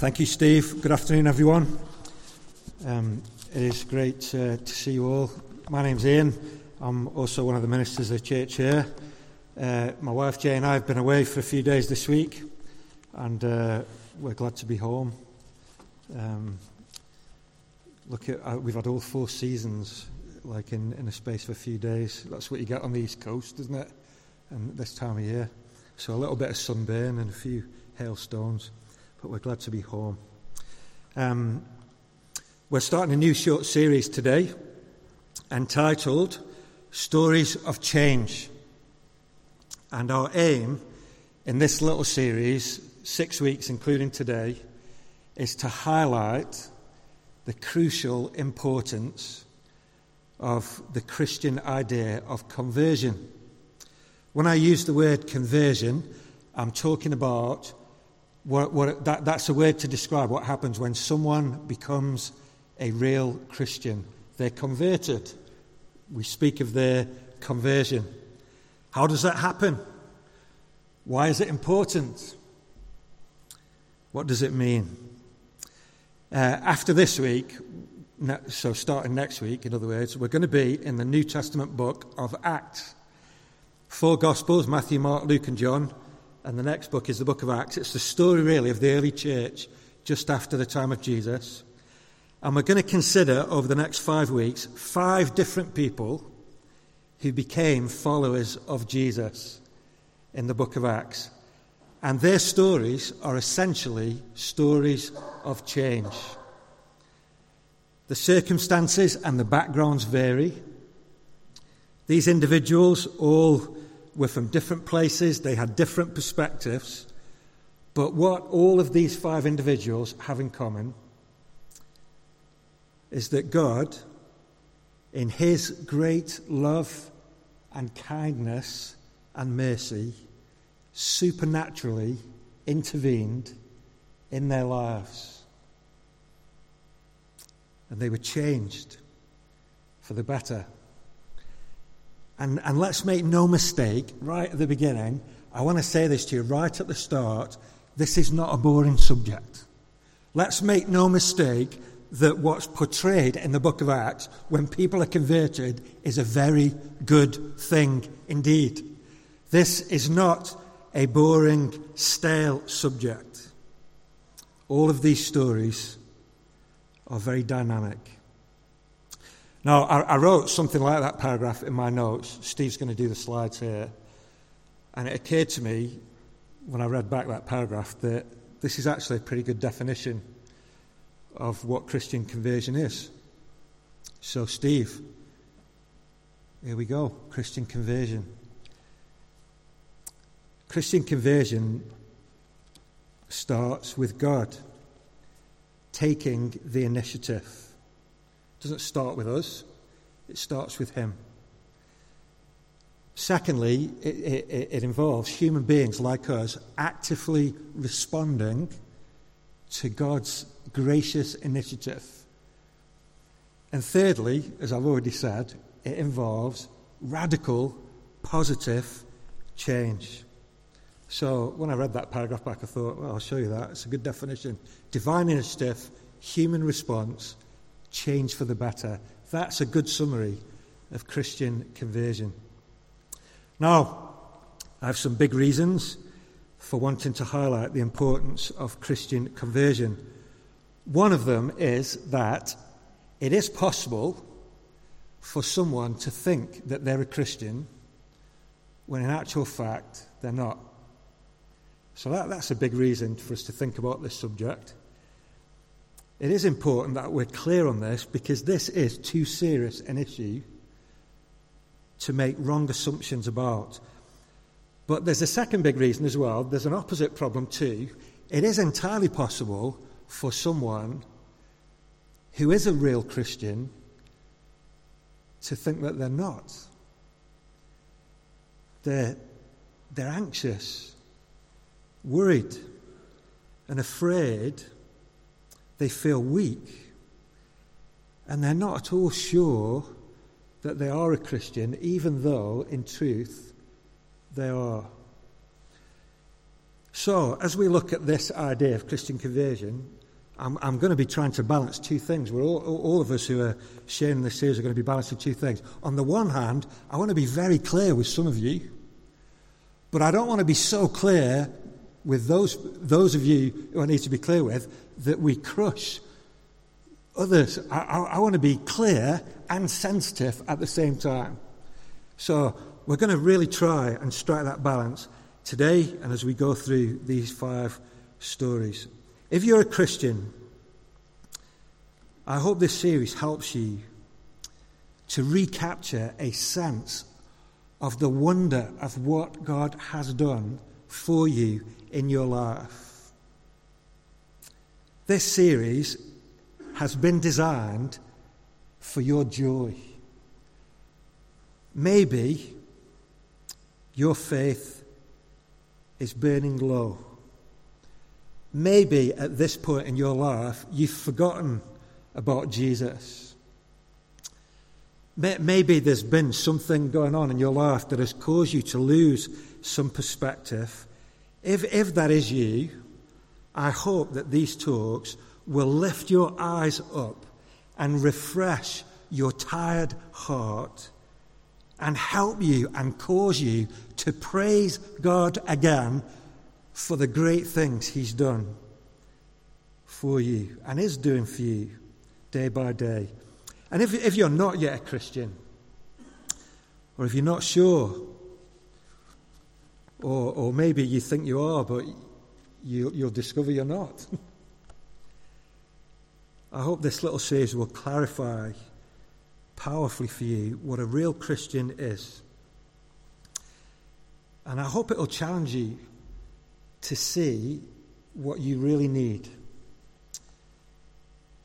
Thank you, Steve. Good afternoon, everyone. Um, it is great uh, to see you all. My name's Ian. I'm also one of the ministers of the church here. Uh, my wife Jay and I have been away for a few days this week, and uh, we're glad to be home. Um, look at uh, we've had all four seasons, like in, in a space of a few days. That's what you get on the east coast, isn't it? And this time of year, so a little bit of sunburn and a few hailstones but we're glad to be home. Um, we're starting a new short series today entitled Stories of Change. And our aim in this little series, six weeks including today, is to highlight the crucial importance of the Christian idea of conversion. When I use the word conversion, I'm talking about what, what, that, that's a word to describe what happens when someone becomes a real Christian. They're converted. We speak of their conversion. How does that happen? Why is it important? What does it mean? Uh, after this week, so starting next week, in other words, we're going to be in the New Testament book of Acts. Four Gospels Matthew, Mark, Luke, and John and the next book is the book of Acts. It's the story, really, of the early church just after the time of Jesus. And we're going to consider over the next five weeks five different people who became followers of Jesus in the book of Acts. And their stories are essentially stories of change. The circumstances and the backgrounds vary. These individuals all were from different places, they had different perspectives. But what all of these five individuals have in common is that God, in His great love and kindness and mercy, supernaturally intervened in their lives. And they were changed for the better. And, and let's make no mistake, right at the beginning, I want to say this to you right at the start this is not a boring subject. Let's make no mistake that what's portrayed in the book of Acts when people are converted is a very good thing indeed. This is not a boring, stale subject. All of these stories are very dynamic. Now, I, I, wrote something like that paragraph in my notes. Steve's going to do the slides here. And it occurred to me when I read back that paragraph that this is actually a pretty good definition of what Christian conversion is. So, Steve, here we go Christian conversion. Christian conversion starts with God taking the initiative. Doesn't start with us, it starts with Him. Secondly, it, it, it, involves human beings like us actively responding to God's gracious initiative. And thirdly, as I've already said, it involves radical, positive change. So when I read that paragraph back, I thought, well, I'll show you that. It's a good definition. Divine initiative, human response, change for the better. That's a good summary of Christian conversion. Now, I have some big reasons for wanting to highlight the importance of Christian conversion. One of them is that it is possible for someone to think that they're a Christian when in actual fact they're not. So that, that's a big reason for us to think about this subject. It is important that we're clear on this because this is too serious an issue to make wrong assumptions about. But there's a second big reason as well. There's an opposite problem too. It is entirely possible for someone who is a real Christian to think that they're not. They're, they're anxious, worried, and afraid they feel weak, and they're not at all sure that they are a Christian, even though, in truth, they are. So, as we look at this idea of Christian conversion, I'm, I'm going to be trying to balance two things. We're all, all of us who are sharing this series are going to be balancing two things. On the one hand, I want to be very clear with some of you, but I don't want to be so clear with those, those of you who I need to be clear with that we crush others. I, I, I want to be clear and sensitive at the same time. So we're going to really try and strike that balance today and as we go through these five stories. If you're a Christian, I hope this series helps you to recapture a sense of the wonder of what God has done for you in your life. This series has been designed for your joy. Maybe your faith is burning low. Maybe at this point in your life, you've forgotten about Jesus. Maybe there's been something going on in your life that has caused you to lose some perspective. If, if that is you, I hope that these talks will lift your eyes up and refresh your tired heart and help you and cause you to praise God again for the great things He's done for you and is doing for you day by day. And if, if you're not yet a Christian, or if you're not sure, or, or maybe you think you are, but you, you'll discover you're not. I hope this little series will clarify powerfully for you what a real Christian is. And I hope it'll challenge you to see what you really need.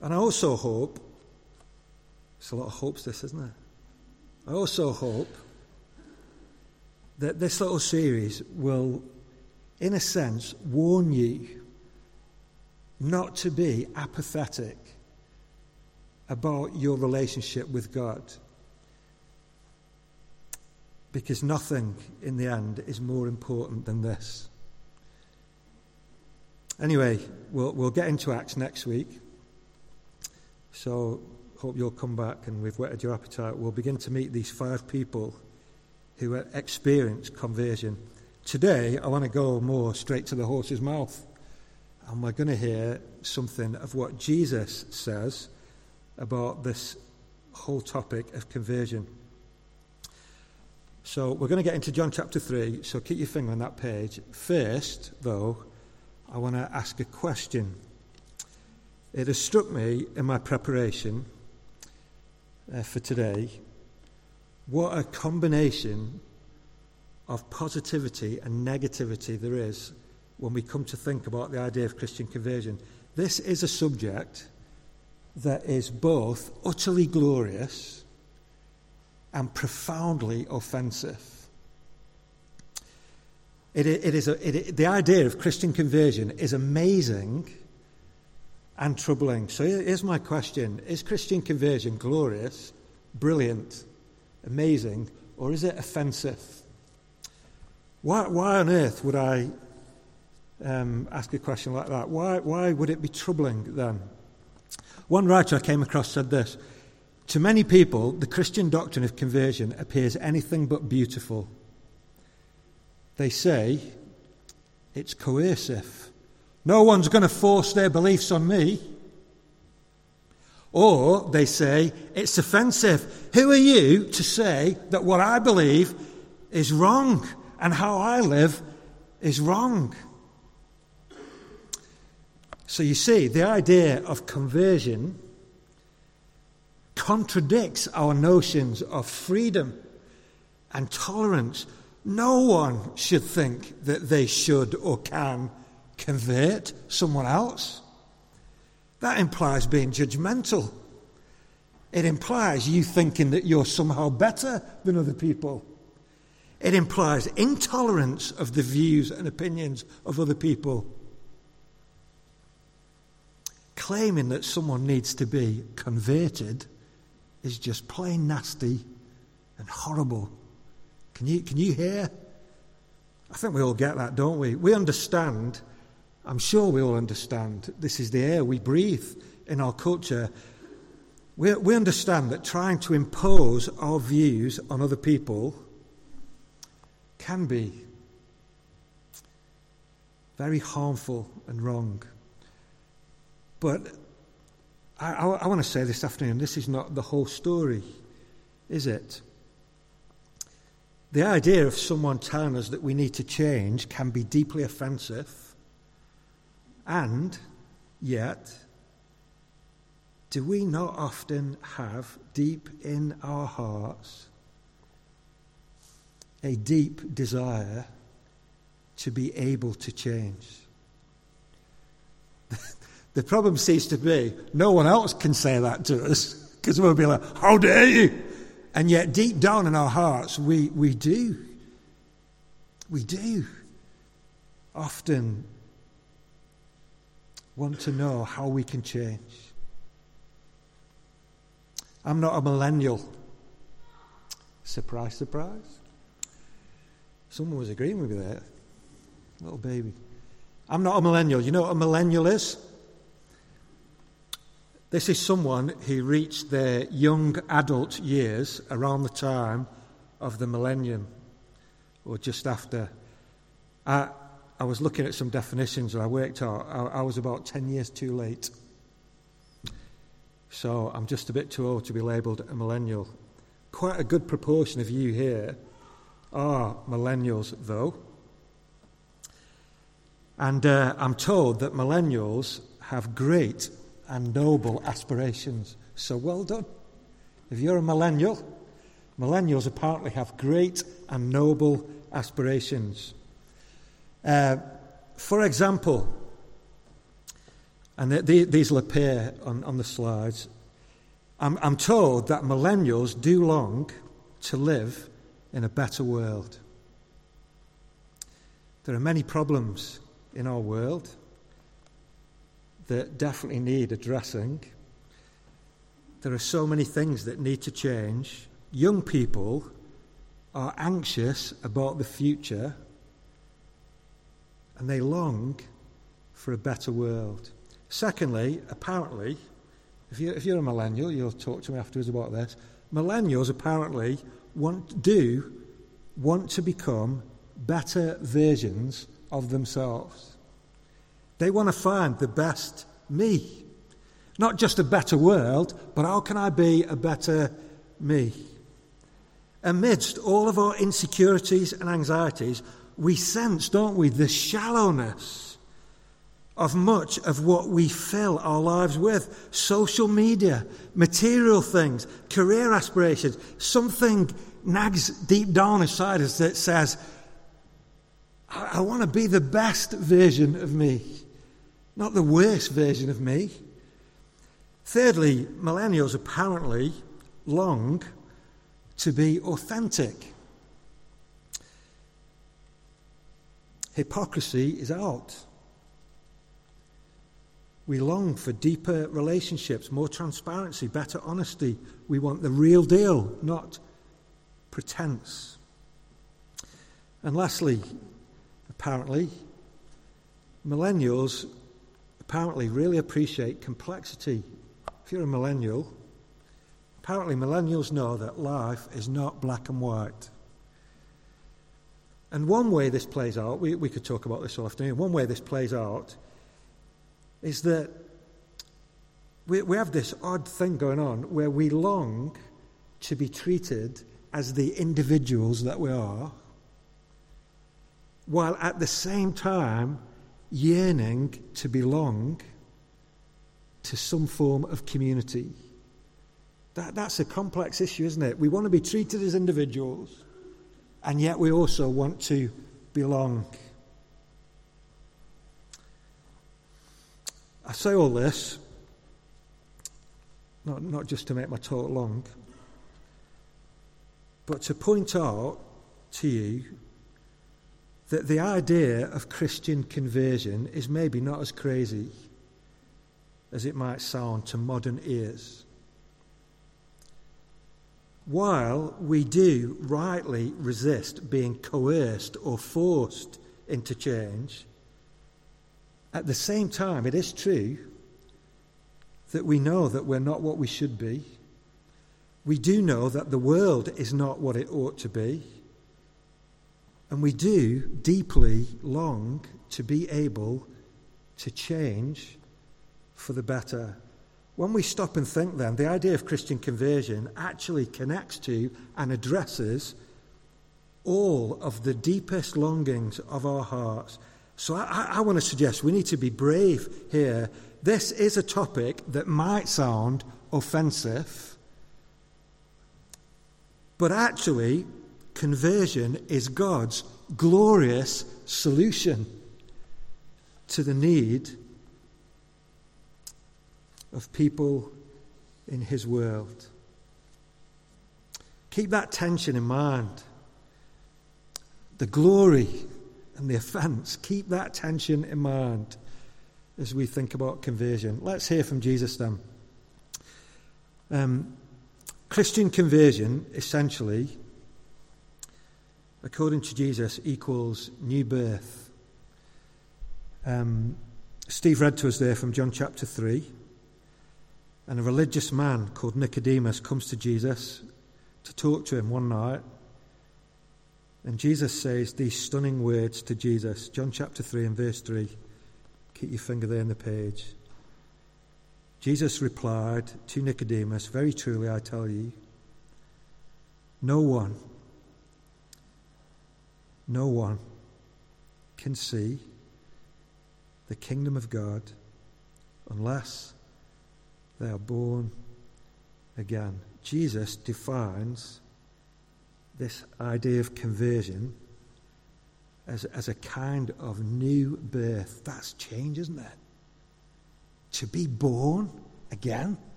And I also hope, it's a lot of hopes, this, isn't it? I also hope that this little series will, in a sense, warn you not to be apathetic about your relationship with God. Because nothing in the end is more important than this. Anyway, we'll, we'll get into Acts next week. So, hope you'll come back and we've whetted your appetite. We'll begin to meet these five people who experienced conversion. Today, I want to go more straight to the horse's mouth. And we're going to hear something of what Jesus says about this whole topic of conversion. So we're going to get into John chapter 3, so keep your finger on that page. First, though, I want to ask a question. It has struck me in my preparation uh, for today what a combination of positivity and negativity there is when we come to think about the idea of Christian conversion. This is a subject that is both utterly glorious and profoundly offensive. It, it is a, it, the idea of Christian conversion is amazing and troubling. So here's my question Is Christian conversion glorious, brilliant, amazing, or is it offensive? Why, why on earth would I um, ask a question like that? Why, why would it be troubling then? One writer I came across said this To many people, the Christian doctrine of conversion appears anything but beautiful. They say it's coercive. No one's going to force their beliefs on me. Or they say it's offensive. Who are you to say that what I believe is wrong and how I live is wrong? So you see, the idea of conversion contradicts our notions of freedom and tolerance. No one should think that they should or can convert someone else. That implies being judgmental. It implies you thinking that you're somehow better than other people. It implies intolerance of the views and opinions of other people claiming that someone needs to be converted is just plain nasty and horrible. Can you, can you hear I think we all get that, don't we? We understand, I'm sure we all understand, this is the air we breathe in our culture. We, we understand that trying to impose our views on other people can be very harmful and wrong. But I, I, I want to say this afternoon this is not the whole story, is it? The idea of someone telling us that we need to change can be deeply offensive, and yet, do we not often have deep in our hearts a deep desire to be able to change? the problem seems to be no one else can say that to us because we'll be like, How dare you? And yet, deep down in our hearts, we, we do. We do often want to know how we can change. I'm not a millennial. Surprise, surprise. Someone was agreeing with me there. Little baby. I'm not a millennial. You know what a millennial is? This is someone who reached their young adult years around the time of the millennium or just after. I, I was looking at some definitions and I worked out I, I was about 10 years too late. So I'm just a bit too old to be labelled a millennial. Quite a good proportion of you here are millennials, though. And uh, I'm told that millennials have great and noble aspirations. So well done. If you're a millennial, millennials apparently have great and noble aspirations. Uh, for example, and the, the, these will appear on, on the slides, I'm, I'm told that millennials do long to live in a better world. There are many problems in our world that definitely need addressing. There are so many things that need to change. Young people are anxious about the future and they long for a better world. Secondly, apparently, if you're, a millennial, you'll talk to me afterwards about this. Millennials apparently want, do want to become better versions of themselves. They want to find the best me. Not just a better world, but how can I be a better me? Amidst all of our insecurities and anxieties, we sense, don't we, the shallowness of much of what we fill our lives with social media, material things, career aspirations. Something nags deep down inside us that says, I, I want to be the best version of me not the worst version of me. Thirdly, millennials apparently long to be authentic. Hypocrisy is out. We long for deeper relationships, more transparency, better honesty. We want the real deal, not pretense. And lastly, apparently, millennials apparently really appreciate complexity. If you're a millennial, apparently millennials know that life is not black and white. And one way this plays out, we, we could talk about this all afternoon, one way this plays out is that we, we have this odd thing going on where we long to be treated as the individuals that we are, while at the same time yearning to belong to some form of community. That, that's a complex issue, isn't it? We want to be treated as individuals, and yet we also want to belong. I say all this, not, not just to make my talk long, but to point out to you that the idea of Christian conversion is maybe not as crazy as it might sound to modern ears. while we do rightly resist being coerced or forced into change, at the same time, it is true that we know that we're not what we should be. We do know that the world is not what it ought to be. And we do deeply long to be able to change for the better. When we stop and think, then, the idea of Christian conversion actually connects to and addresses all of the deepest longings of our hearts. So I, I, want to suggest we need to be brave here. This is a topic that might sound offensive, but actually, conversion is God's glorious solution to the need of people in his world. Keep that tension in mind. The glory and the offense, keep that tension in mind as we think about conversion. Let's hear from Jesus then. Um, Christian conversion, essentially, according to Jesus, equals new birth. Um, Steve read to us there from John chapter 3. And a religious man called Nicodemus comes to Jesus to talk to him one night. And Jesus says these stunning words to Jesus. John chapter 3 and verse 3. Keep your finger there in the page. Jesus replied to Nicodemus, Very truly I tell you, no one, no one can see the kingdom of God unless they are born again. Jesus defines this idea of conversion as, as a kind of new birth. That's change, isn't it? To be born again,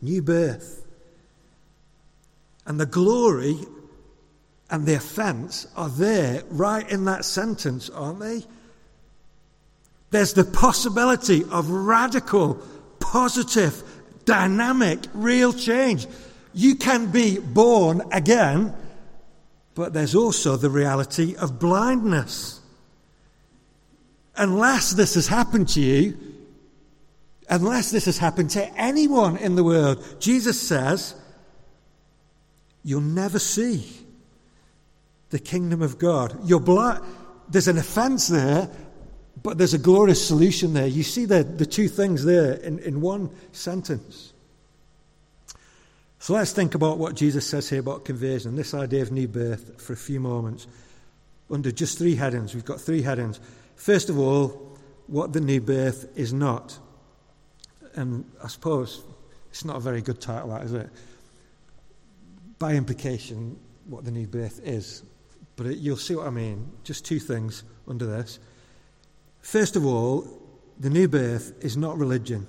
new birth. And the glory and the offense are there right in that sentence, aren't they? There's the possibility of radical, positive, dynamic, real change. You can be born again, but there's also the reality of blindness. Unless this has happened to you, unless this has happened to anyone in the world, Jesus says, you'll never see the kingdom of God. You're. There's an offense there, but there's a glorious solution there. You see the, the two things there in, in one sentence. So let's think about what Jesus says here about conversion, and this idea of new birth, for a few moments. Under just three headings. We've got three headings. First of all, what the new birth is not. And I suppose it's not a very good title, that, is it? By implication, what the new birth is. But it, you'll see what I mean. Just two things under this. First of all, the new birth is not religion.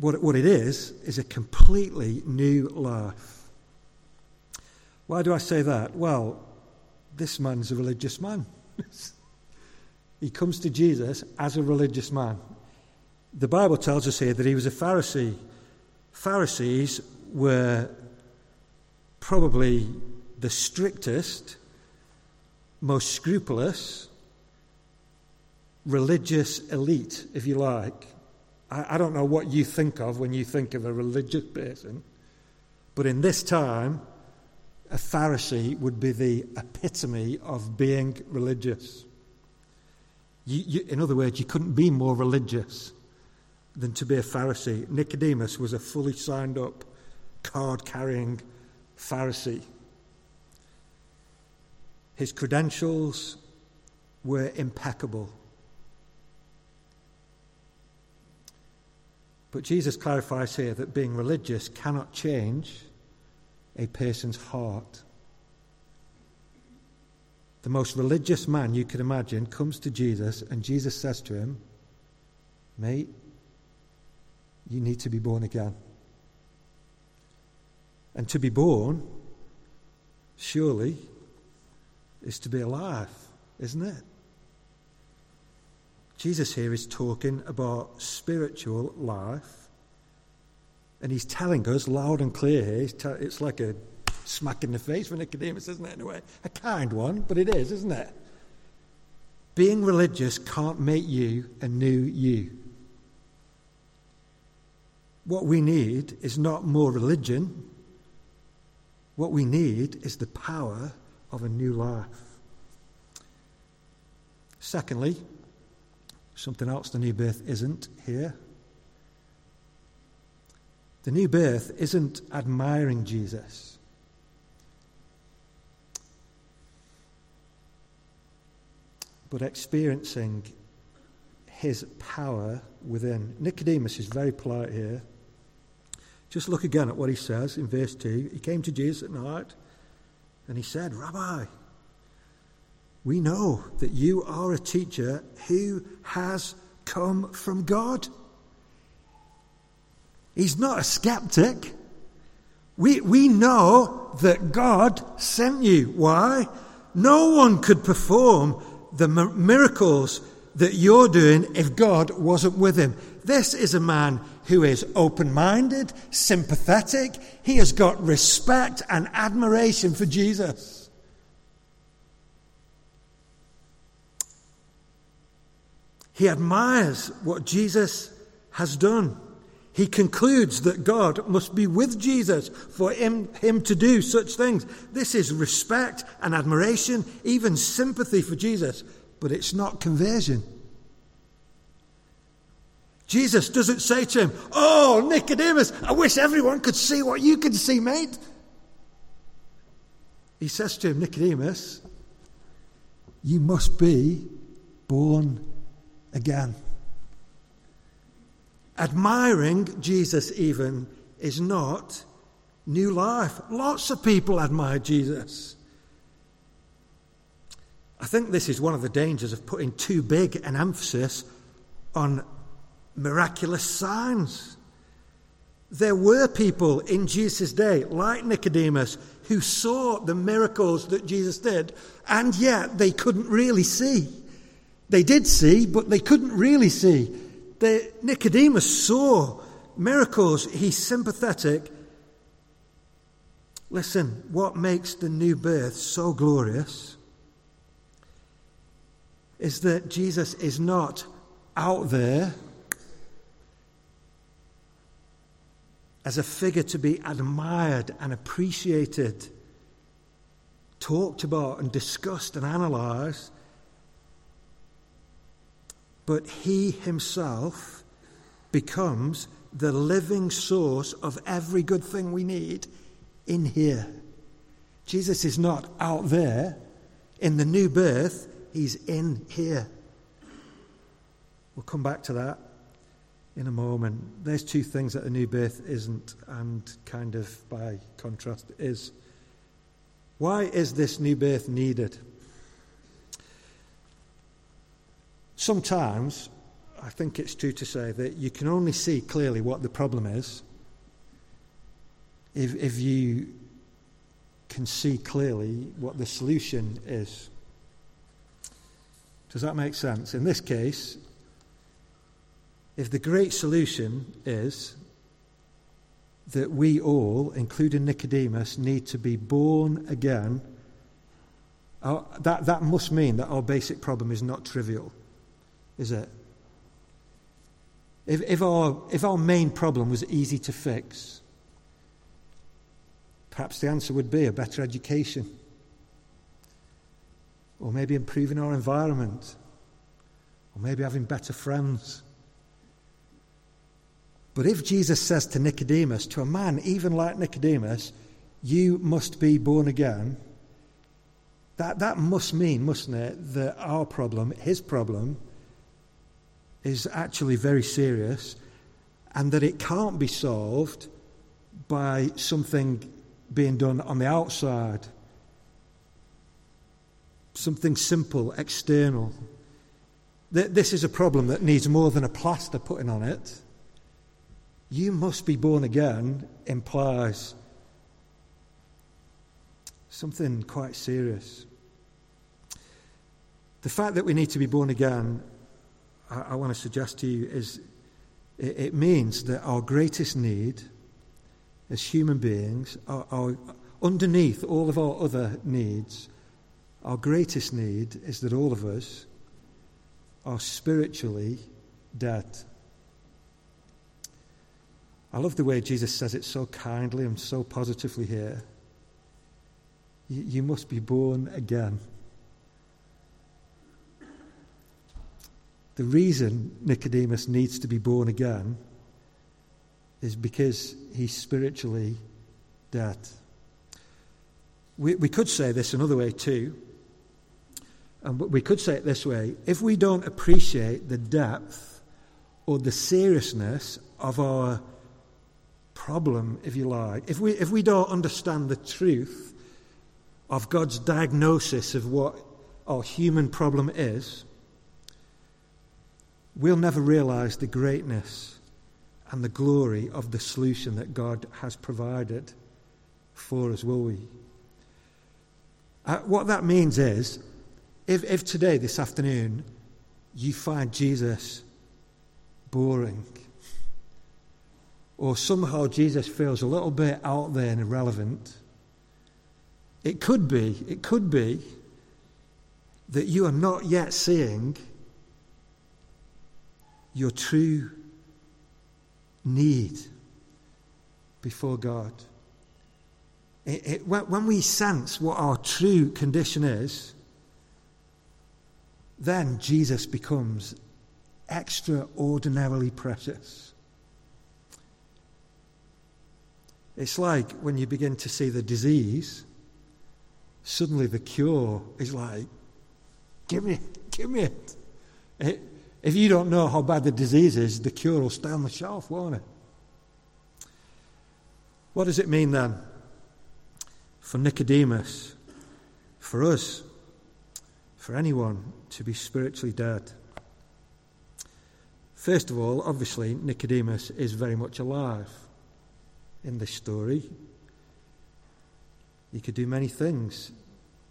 What, what it is, is a completely new life. Why do I say that? Well, this man's a religious man. he comes to Jesus as a religious man. The Bible tells us here that he was a Pharisee. Pharisees were probably the strictest, most scrupulous, religious elite, if you like. I, I don't know what you think of when you think of a religious person, but in this time, a Pharisee would be the epitome of being religious. You, you, in other words, you couldn't be more religious than to be a Pharisee. Nicodemus was a fully signed up, card carrying Pharisee. His credentials were impeccable. But Jesus clarifies here that being religious cannot change a person's heart. The most religious man you could imagine comes to Jesus, and Jesus says to him, Mate, you need to be born again. And to be born, surely, is to be alive, isn't it? Jesus here is talking about spiritual life And he's telling us loud and clear here. It's like a smack in the face for Nicodemus, isn't it, in a way? A kind one, but it is, isn't it? Being religious can't make you a new you. What we need is not more religion. What we need is the power of a new life. Secondly, something else the new birth isn't here. The new birth isn't admiring Jesus. But experiencing his power within. Nicodemus is very polite here. Just look again at what he says in verse 2. He came to Jesus at night and he said, Rabbi, we know that you are a teacher who has come from God. He's not a skeptic. We, we know that God sent you. Why? No one could perform the miracles that you're doing if God wasn't with him. This is a man who is open minded, sympathetic. He has got respect and admiration for Jesus. He admires what Jesus has done. He concludes that God must be with Jesus for him, him to do such things. This is respect and admiration, even sympathy for Jesus, but it's not conversion. Jesus doesn't say to him, Oh, Nicodemus, I wish everyone could see what you can see, mate. He says to him, Nicodemus, you must be born again. Admiring Jesus, even, is not new life. Lots of people admire Jesus. I think this is one of the dangers of putting too big an emphasis on miraculous signs. There were people in Jesus' day, like Nicodemus, who saw the miracles that Jesus did, and yet they couldn't really see. They did see, but they couldn't really see. Nicodemus saw miracles. He's sympathetic. Listen, what makes the new birth so glorious is that Jesus is not out there as a figure to be admired and appreciated, talked about and discussed and analysed. But he himself becomes the living source of every good thing we need in here. Jesus is not out there in the new birth, he's in here. We'll come back to that in a moment. There's two things that a new birth isn't, and kind of by contrast is. Why is this new birth needed? Sometimes, I think it's true to say that you can only see clearly what the problem is if, if you can see clearly what the solution is. Does that make sense? In this case, if the great solution is that we all, including Nicodemus, need to be born again, our, that, that must mean that our basic problem is not trivial, is it? If, if, our, if our main problem was easy to fix, perhaps the answer would be a better education, or maybe improving our environment, or maybe having better friends. But if Jesus says to Nicodemus, to a man even like Nicodemus, you must be born again, that, that must mean, mustn't it, that our problem, his problem, is actually very serious and that it can't be solved by something being done on the outside. Something simple, external. This is a problem that needs more than a plaster putting on it you must be born again implies something quite serious. The fact that we need to be born again, I, I want to suggest to you, is it, it means that our greatest need as human beings, our, our, underneath all of our other needs, our greatest need is that all of us are spiritually dead. I love the way Jesus says it so kindly and so positively here. You, you must be born again. The reason Nicodemus needs to be born again is because he's spiritually dead. We, we could say this another way too. And we could say it this way if we don't appreciate the depth or the seriousness of our problem, if you like, if we, if we don't understand the truth of God's diagnosis of what our human problem is, we'll never realize the greatness and the glory of the solution that God has provided for us, will we? Uh, what that means is, if, if today, this afternoon, you find Jesus boring, or somehow Jesus feels a little bit out there and irrelevant, it could be, it could be that you are not yet seeing your true need before God. It, it, when we sense what our true condition is, then Jesus becomes extraordinarily precious. It's like when you begin to see the disease, suddenly the cure is like, give me, give me it. it if you don't know how bad the disease is, the cure will stay on the shelf, won't it? What does it mean then for Nicodemus, for us, for anyone to be spiritually dead? First of all, obviously, Nicodemus is very much alive in this story. He could do many things,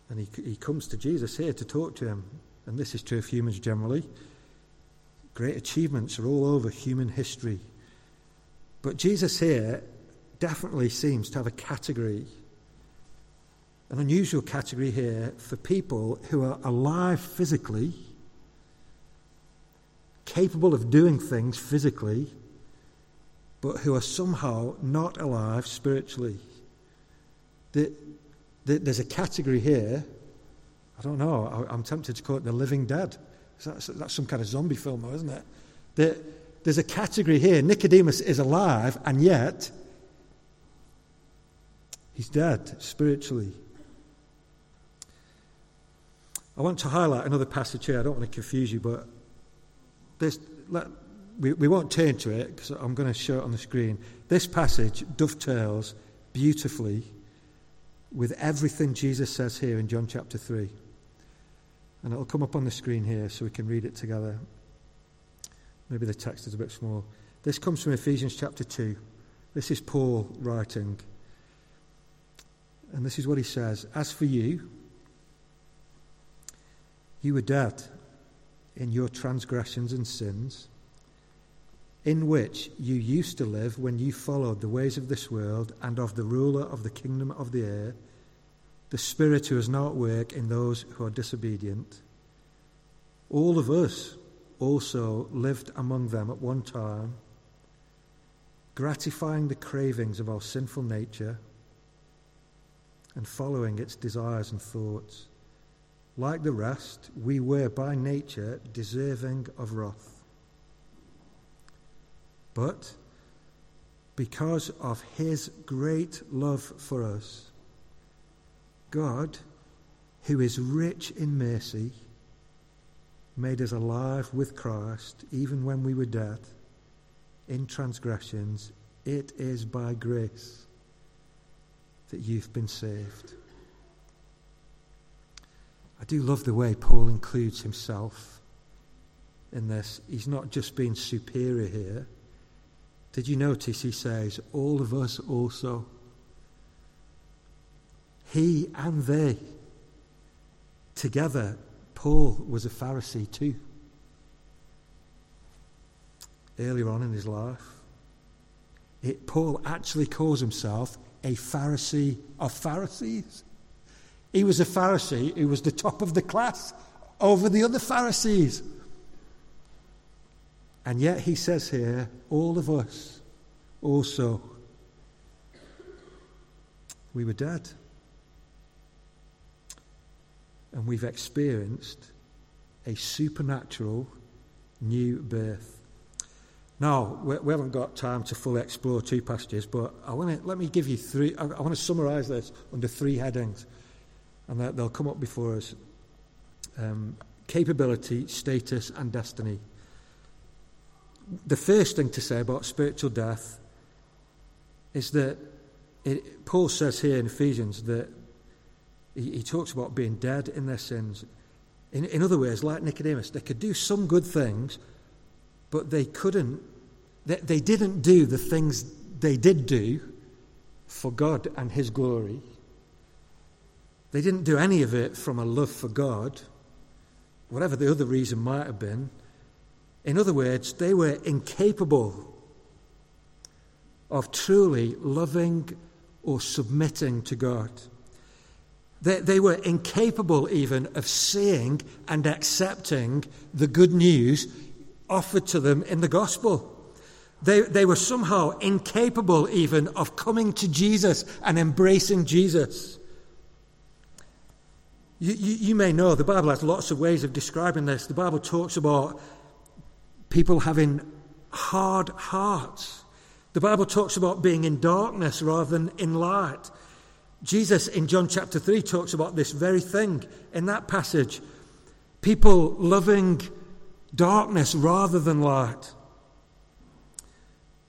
and he, he comes to Jesus here to talk to him. And this is true of humans generally. Great achievements are all over human history. But Jesus here definitely seems to have a category, an unusual category here for people who are alive physically, capable of doing things physically, but who are somehow not alive spiritually. There's a category here, I don't know, I'm tempted to call it the living dead. That's, some kind of zombie film, though, isn't it? there's a category here. Nicodemus is alive, and yet he's dead spiritually. I want to highlight another passage here. I don't want to confuse you, but this, let, we, we won't turn to it because I'm going to show it on the screen. This passage dovetails beautifully with everything Jesus says here in John chapter 3. And it'll come up on the screen here so we can read it together. Maybe the text is a bit small. This comes from Ephesians chapter 2. This is Paul writing. And this is what he says As for you, you were dead in your transgressions and sins, in which you used to live when you followed the ways of this world and of the ruler of the kingdom of the air the Spirit who is now at work in those who are disobedient. All of us also lived among them at one time, gratifying the cravings of our sinful nature and following its desires and thoughts. Like the rest, we were by nature deserving of wrath. But because of his great love for us, God, who is rich in mercy, made us alive with Christ even when we were dead in transgressions. It is by grace that you've been saved. I do love the way Paul includes himself in this. He's not just being superior here. Did you notice he says, all of us also? He and they. Together, Paul was a Pharisee too. Earlier on in his life, it, Paul actually calls himself a Pharisee of Pharisees. He was a Pharisee who was the top of the class over the other Pharisees. And yet he says here, all of us also, we were dead. And we've experienced a supernatural new birth. Now, we haven't got time to fully explore two passages, but I want to, let me give you three. I, I want to summarize this under three headings, and that they'll come up before us um, capability, status, and destiny. The first thing to say about spiritual death is that it, Paul says here in Ephesians that he, he, talks about being dead in their sins. In, in other words, like Nicodemus, they could do some good things, but they couldn't, they, they didn't do the things they did do for God and His glory. They didn't do any of it from a love for God, whatever the other reason might have been. In other words, they were incapable of truly loving or submitting to God. They, they were incapable even of seeing and accepting the good news offered to them in the gospel. They, they were somehow incapable even of coming to Jesus and embracing Jesus. You, you, you, may know the Bible has lots of ways of describing this. The Bible talks about people having hard hearts. The Bible talks about being in darkness rather than in light. Jesus in John chapter 3 talks about this very thing in that passage. People loving darkness rather than light.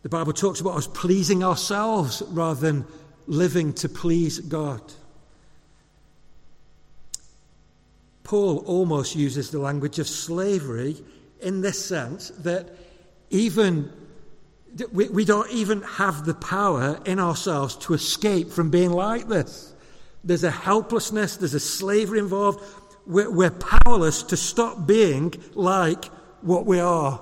The Bible talks about us pleasing ourselves rather than living to please God. Paul almost uses the language of slavery in this sense that even we, we don't even have the power in ourselves to escape from being like this. There's a helplessness, there's a slavery involved. We're, we're powerless to stop being like what we are.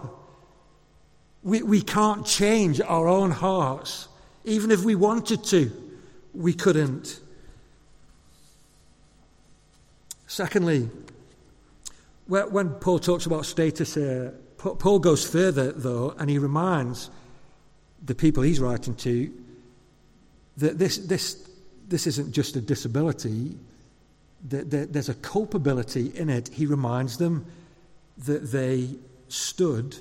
We, we can't change our own hearts. Even if we wanted to, we couldn't. Secondly, when Paul talks about status here, Paul goes further, though, and he reminds the people he's writing to that this, this, this isn't just a disability, that there's a culpability in it. He reminds them that they stood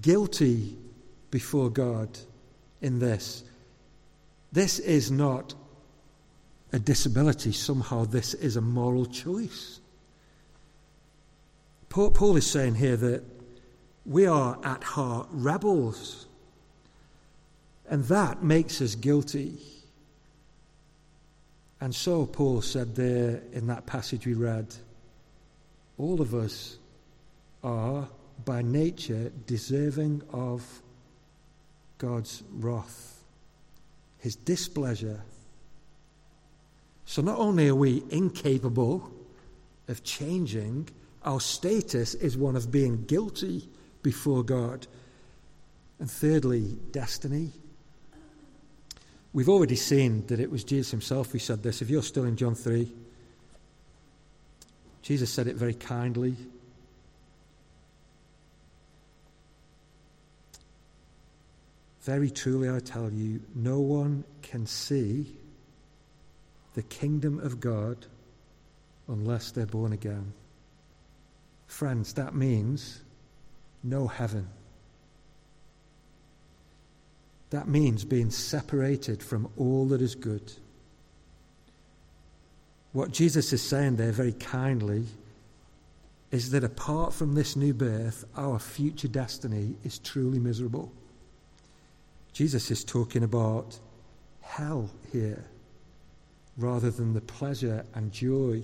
guilty before God in this. This is not a disability, somehow, this is a moral choice. Paul is saying here that we are at heart rebels. And that makes us guilty. And so Paul said there in that passage we read all of us are by nature deserving of God's wrath, his displeasure. So not only are we incapable of changing, our status is one of being guilty before God. And thirdly, destiny. We've already seen that it was Jesus himself who said this. If you're still in John 3, Jesus said it very kindly. Very truly, I tell you, no one can see the kingdom of God unless they're born again. Friends, that means no heaven. That means being separated from all that is good. What Jesus is saying there very kindly is that apart from this new birth, our future destiny is truly miserable. Jesus is talking about hell here rather than the pleasure and joy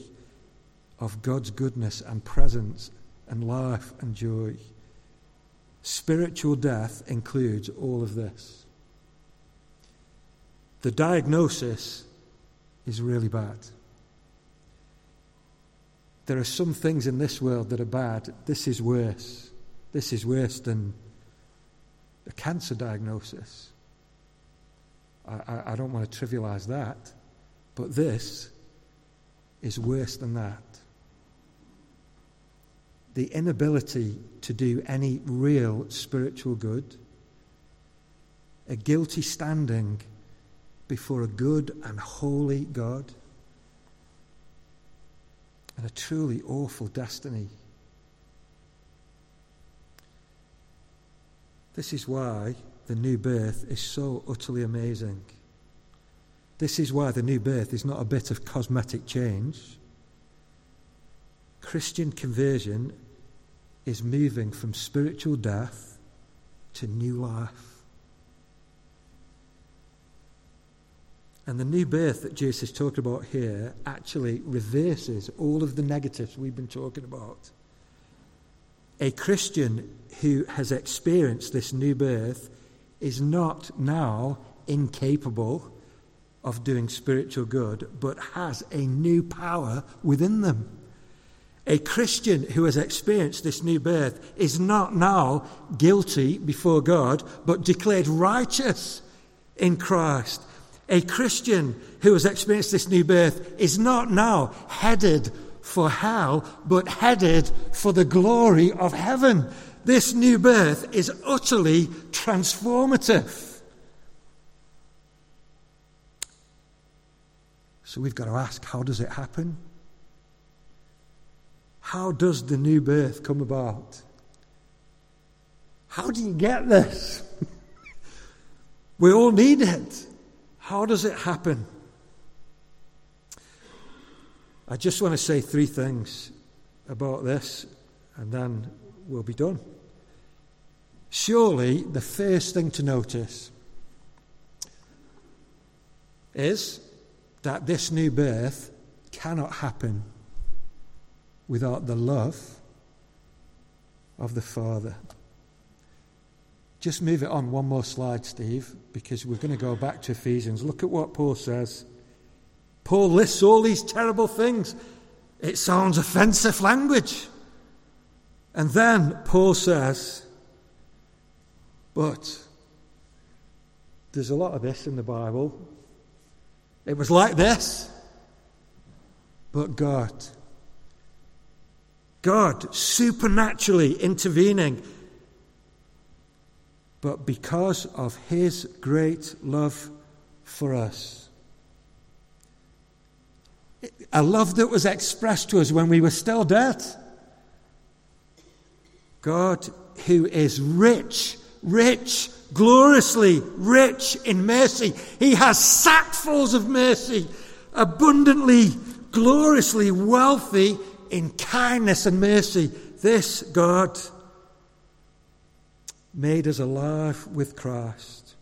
of God's goodness and presence and life and joy. Spiritual death includes all of this. The diagnosis is really bad. There are some things in this world that are bad. This is worse. This is worse than a cancer diagnosis. I, I, I don't want to trivialize that. But this is worse than that. The inability to do any real spiritual good, a guilty standing before a good and holy God, and a truly awful destiny. This is why the new birth is so utterly amazing. This is why the new birth is not a bit of cosmetic change. Christian conversion is moving from spiritual death to new life. And the new birth that Jesus talking about here actually reverses all of the negatives we've been talking about. A Christian who has experienced this new birth is not now incapable of doing spiritual good, but has a new power within them. A Christian who has experienced this new birth is not now guilty before God, but declared righteous in Christ. A Christian who has experienced this new birth is not now headed for hell, but headed for the glory of heaven. This new birth is utterly transformative. So we've got to ask how does it happen? How does the new birth come about? How do you get this? we all need it. How does it happen? I just want to say three things about this, and then we'll be done. Surely, the first thing to notice is that this new birth cannot happen without the love of the Father. Just move it on one more slide, Steve, because we're going to go back to Ephesians. Look at what Paul says. Paul lists all these terrible things. It sounds offensive language. And then Paul says, but there's a lot of this in the Bible. It was like this. But God, God supernaturally intervening. But because of His great love for us, a love that was expressed to us when we were still dead. God, who is rich, rich gloriously rich in mercy. He has sackfuls of mercy, abundantly, gloriously wealthy in kindness and mercy. This God made us alive with Christ.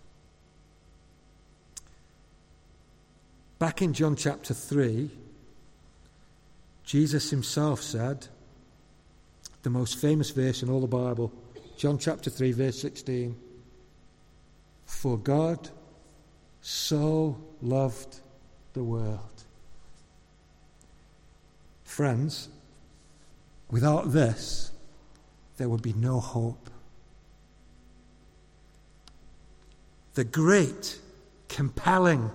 Back in John chapter 3, Jesus himself said, the most famous verse in all the Bible, John chapter 3, verse 16. For God so loved the world. Friends, without this, there would be no hope. The great, compelling,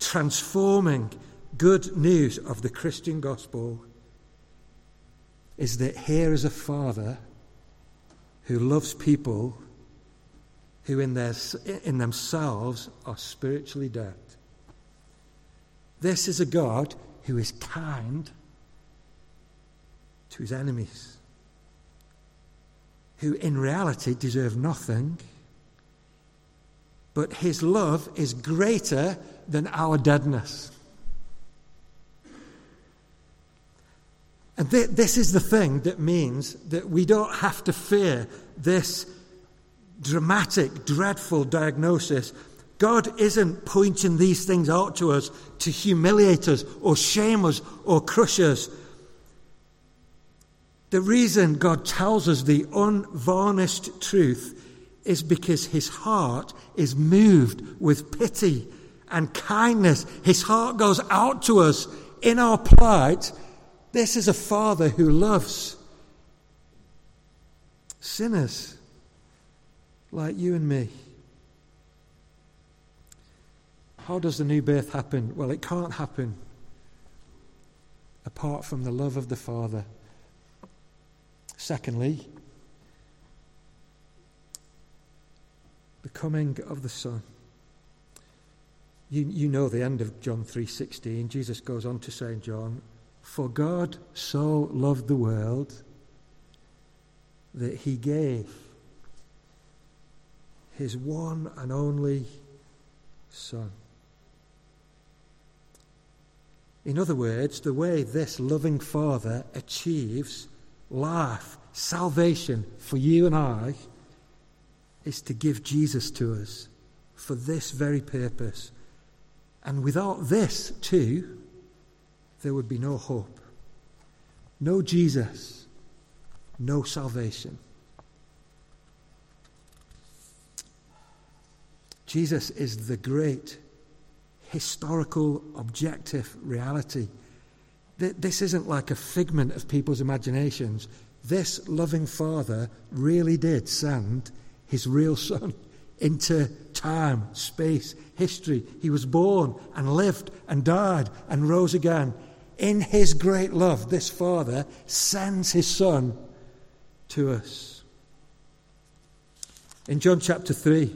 transforming good news of the Christian gospel is that here is a father who loves people who in, their, in themselves are spiritually dead. This is a God who is kind to his enemies, who in reality deserve nothing, but his love is greater than our deadness. And th- this is the thing that means that we don't have to fear this dramatic, dreadful diagnosis, God isn't pointing these things out to us to humiliate us or shame us or crush us. The reason God tells us the unvarnished truth is because his heart is moved with pity and kindness. His heart goes out to us in our plight. This is a father who loves sinners like you and me. how does the new birth happen? Well, it can't happen apart from the love of the Father. Secondly, the coming of the Son. You, you know the end of John 3:16. Jesus goes on to say in John, "For God so loved the world that he gave his one and only Son." In other words, the way this loving Father achieves life, salvation for you and I, is to give Jesus to us for this very purpose. And without this, too, there would be no hope. No Jesus, no salvation. Jesus is the great historical, objective reality. This isn't like a figment of people's imaginations. This loving Father really did send his real Son into time, space, history. He was born and lived and died and rose again. In his great love, this Father sends his Son to us. In John chapter 3,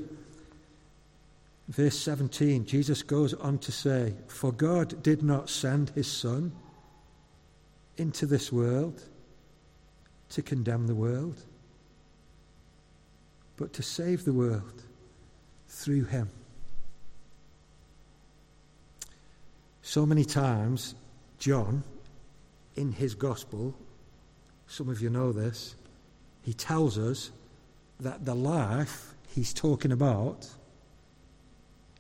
verse 17, Jesus goes on to say, For God did not send his Son into this world to condemn the world, but to save the world through him. So many times, John, in his gospel, some of you know this, he tells us that the life he's talking about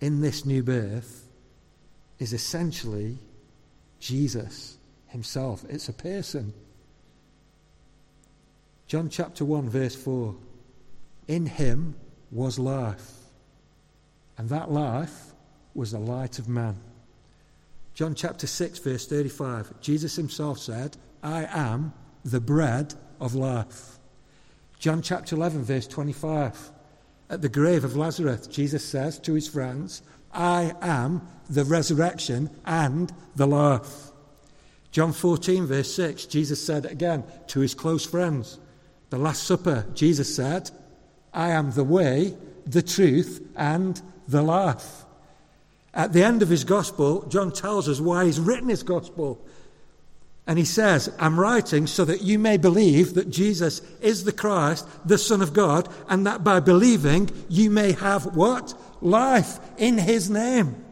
in this new birth is essentially Jesus himself. It's a person. John chapter 1, verse 4 In him was life, and that life was the light of man. John chapter 6, verse 35 Jesus himself said, I am the bread of life. John chapter 11, verse 25 at the grave of Lazarus, Jesus says to his friends, I am the resurrection and the life. John 14, verse 6, Jesus said again to his close friends, the Last Supper, Jesus said, I am the way, the truth, and the life. At the end of his gospel, John tells us why he's written his gospel. And he says, I'm writing so that you may believe that Jesus is the Christ, the Son of God, and that by believing you may have what? Life in his name.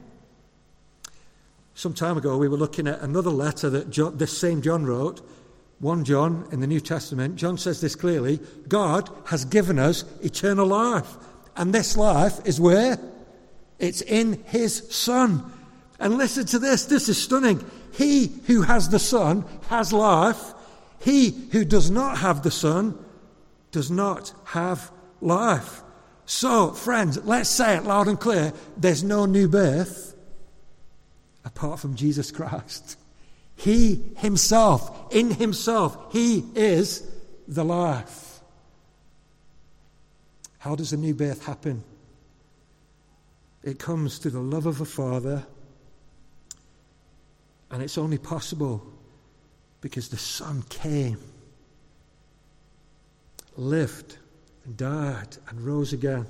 Some time ago, we were looking at another letter that John, this same John wrote, 1 John in the New Testament. John says this clearly God has given us eternal life. And this life is where? It's in his Son. And listen to this, this is stunning. He who has the Son has life. He who does not have the Son does not have life. So, friends, let's say it loud and clear there's no new birth apart from Jesus Christ. He himself, in himself, he is the life. How does a new birth happen? It comes through the love of a Father and it's only possible because the Son came, lived, and died, and rose again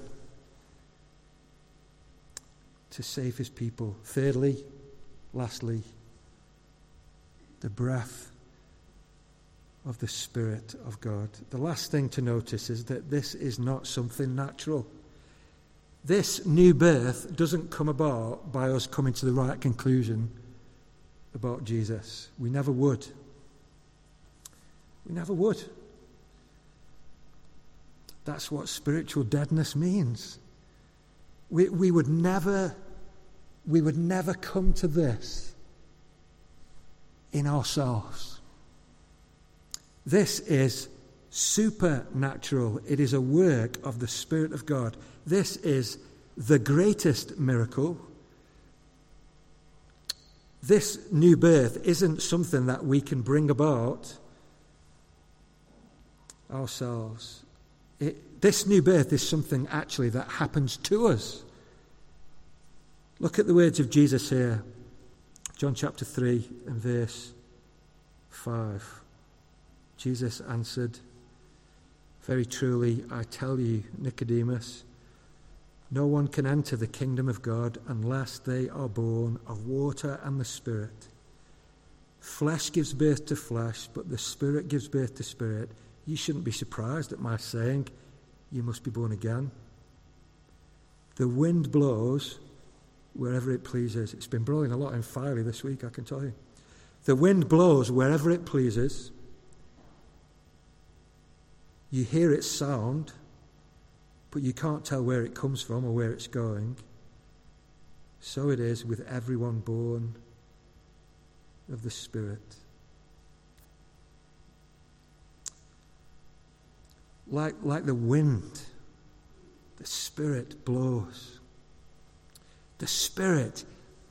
to save his people. Thirdly, lastly, the breath of the Spirit of God. The last thing to notice is that this is not something natural. This new birth doesn't come about by us coming to the right conclusion about Jesus. We never would. We never would. That's what spiritual deadness means. We, we would never we would never come to this in ourselves. This is supernatural. It is a work of the Spirit of God. This is the greatest miracle this new birth isn't something that we can bring about ourselves. It, this new birth is something actually that happens to us. Look at the words of Jesus here. John chapter 3 and verse 5. Jesus answered, Very truly, I tell you, Nicodemus, no one can enter the kingdom of God unless they are born of water and the Spirit. Flesh gives birth to flesh, but the Spirit gives birth to spirit. You shouldn't be surprised at my saying, You must be born again. The wind blows wherever it pleases. It's been blowing a lot in Filey this week, I can tell you. The wind blows wherever it pleases. You hear its sound, but you can't tell where it comes from or where it's going. So it is with everyone born of the Spirit. Like, like the wind, the Spirit blows. The Spirit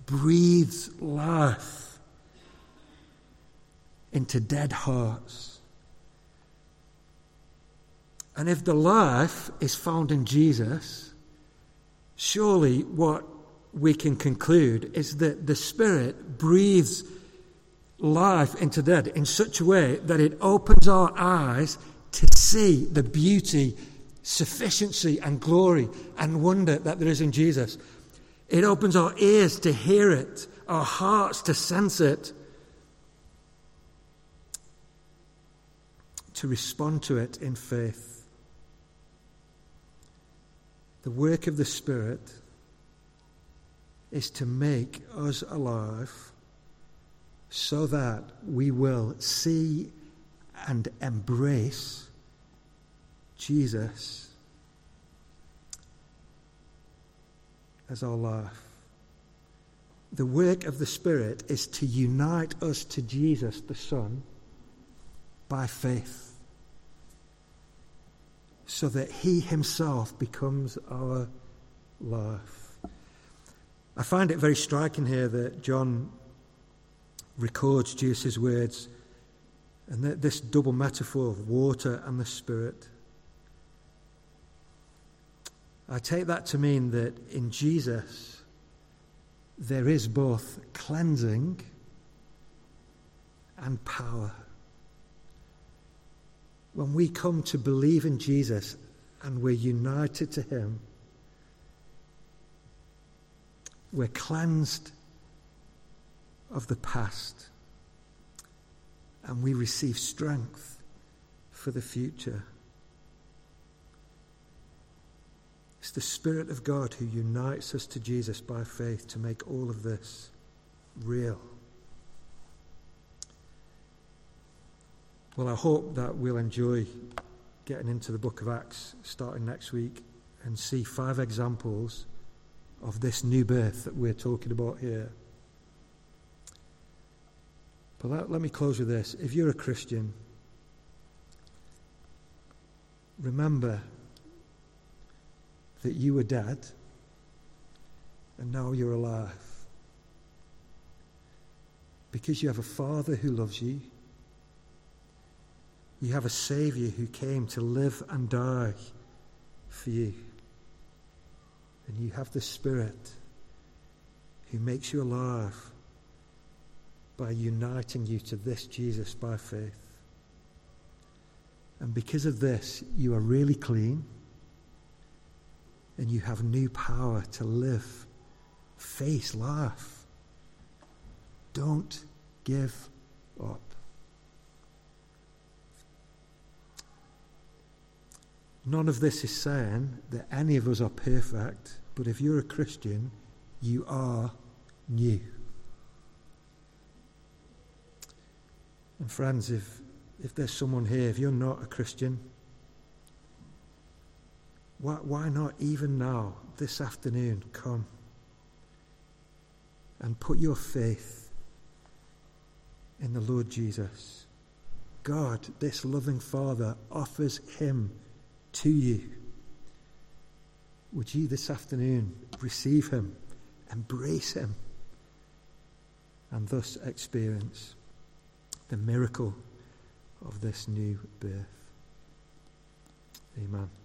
breathes life into dead hearts. And if the life is found in Jesus, surely what we can conclude is that the Spirit breathes life into dead in such a way that it opens our eyes to see the beauty, sufficiency, and glory and wonder that there is in Jesus. It opens our ears to hear it, our hearts to sense it, to respond to it in faith. The work of the Spirit is to make us alive so that we will see and embrace Jesus as our life. The work of the Spirit is to unite us to Jesus, the Son, by faith, so that He Himself becomes our life. I find it very striking here that John records Jesus' words and this double metaphor of water and the Spirit. I take that to mean that in Jesus there is both cleansing and power. When we come to believe in Jesus and we're united to Him, we're cleansed of the past and we receive strength for the future. It's the Spirit of God who unites us to Jesus by faith to make all of this real. Well, I hope that we'll enjoy getting into the book of Acts starting next week and see five examples of this new birth that we're talking about here. But let, let me close with this. If you're a Christian, remember that you were dead and now you're alive. Because you have a Father who loves you. You have a Saviour who came to live and die for you. And you have the Spirit who makes you alive by uniting you to this Jesus by faith. And because of this, you are really clean and you have new power to live, face life. Don't give up. None of this is saying that any of us are perfect, but if you're a Christian, you are new. And friends, if, if there's someone here, if you're not a Christian, why, why not even now, this afternoon, come and put your faith in the Lord Jesus? God, this loving Father, offers him to you. Would you this afternoon receive him, embrace him, and thus experience the miracle of this new birth? Amen.